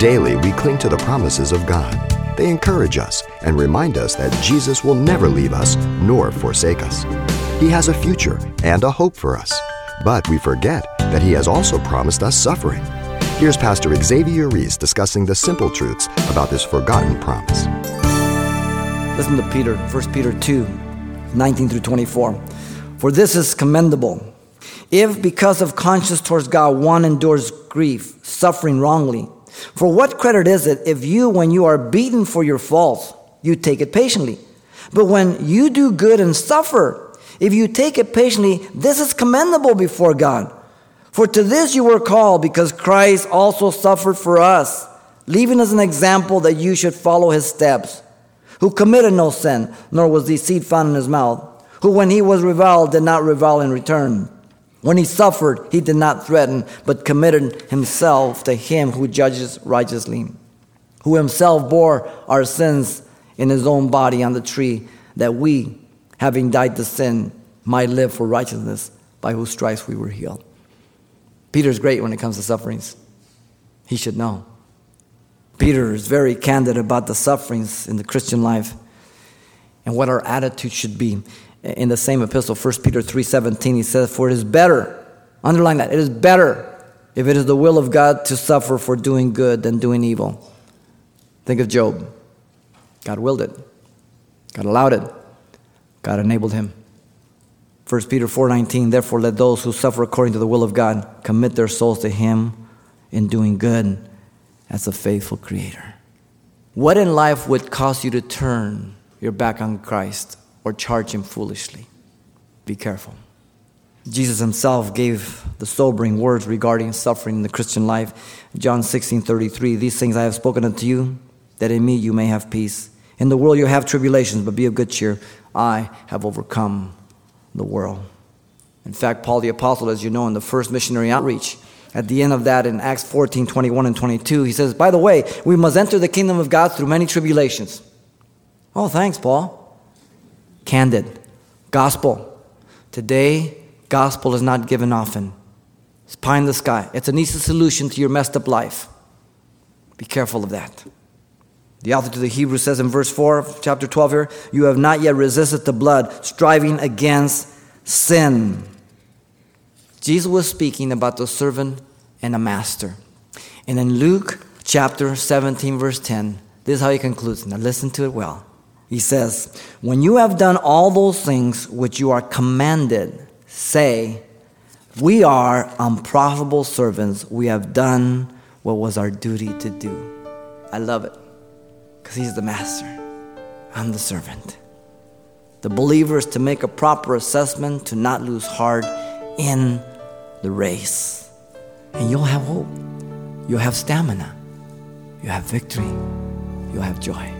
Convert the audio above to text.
Daily, we cling to the promises of God. They encourage us and remind us that Jesus will never leave us nor forsake us. He has a future and a hope for us. But we forget that He has also promised us suffering. Here's Pastor Xavier Reese discussing the simple truths about this forgotten promise. Listen to Peter, 1 Peter 2 19 through 24. For this is commendable. If because of conscience towards God one endures grief, suffering wrongly, for what credit is it if you, when you are beaten for your faults, you take it patiently? But when you do good and suffer, if you take it patiently, this is commendable before God. For to this you were called, because Christ also suffered for us, leaving us an example that you should follow his steps who committed no sin, nor was deceit found in his mouth, who when he was reviled did not revile in return. When he suffered, he did not threaten, but committed himself to him who judges righteously, who himself bore our sins in his own body on the tree, that we, having died to sin, might live for righteousness, by whose stripes we were healed. Peter's great when it comes to sufferings. He should know. Peter is very candid about the sufferings in the Christian life and what our attitude should be. In the same epistle, 1 Peter 3:17, he says, "For it is better, underline that, it is better if it is the will of God to suffer for doing good than doing evil." Think of Job. God willed it. God allowed it. God enabled him. 1 Peter 4:19 Therefore let those who suffer according to the will of God commit their souls to him in doing good as a faithful creator. What in life would cause you to turn your back on Christ or charge him foolishly? Be careful. Jesus himself gave the sobering words regarding suffering in the Christian life. John 16 33, These things I have spoken unto you, that in me you may have peace. In the world you have tribulations, but be of good cheer. I have overcome the world. In fact, Paul the Apostle, as you know, in the first missionary outreach, at the end of that in Acts 14 21 and 22, he says, By the way, we must enter the kingdom of God through many tribulations. Oh, thanks, Paul. Candid. Gospel. Today, gospel is not given often. It's pie in the sky. It's an easy solution to your messed up life. Be careful of that. The author to the Hebrews says in verse 4 chapter 12 here, You have not yet resisted the blood, striving against sin. Jesus was speaking about the servant and a master. And in Luke chapter 17, verse 10, this is how he concludes. Now listen to it well. He says, When you have done all those things which you are commanded, say, We are unprofitable servants. We have done what was our duty to do. I love it because he's the master. I'm the servant. The believer is to make a proper assessment, to not lose heart in the race. And you'll have hope. You'll have stamina. You'll have victory. You'll have joy.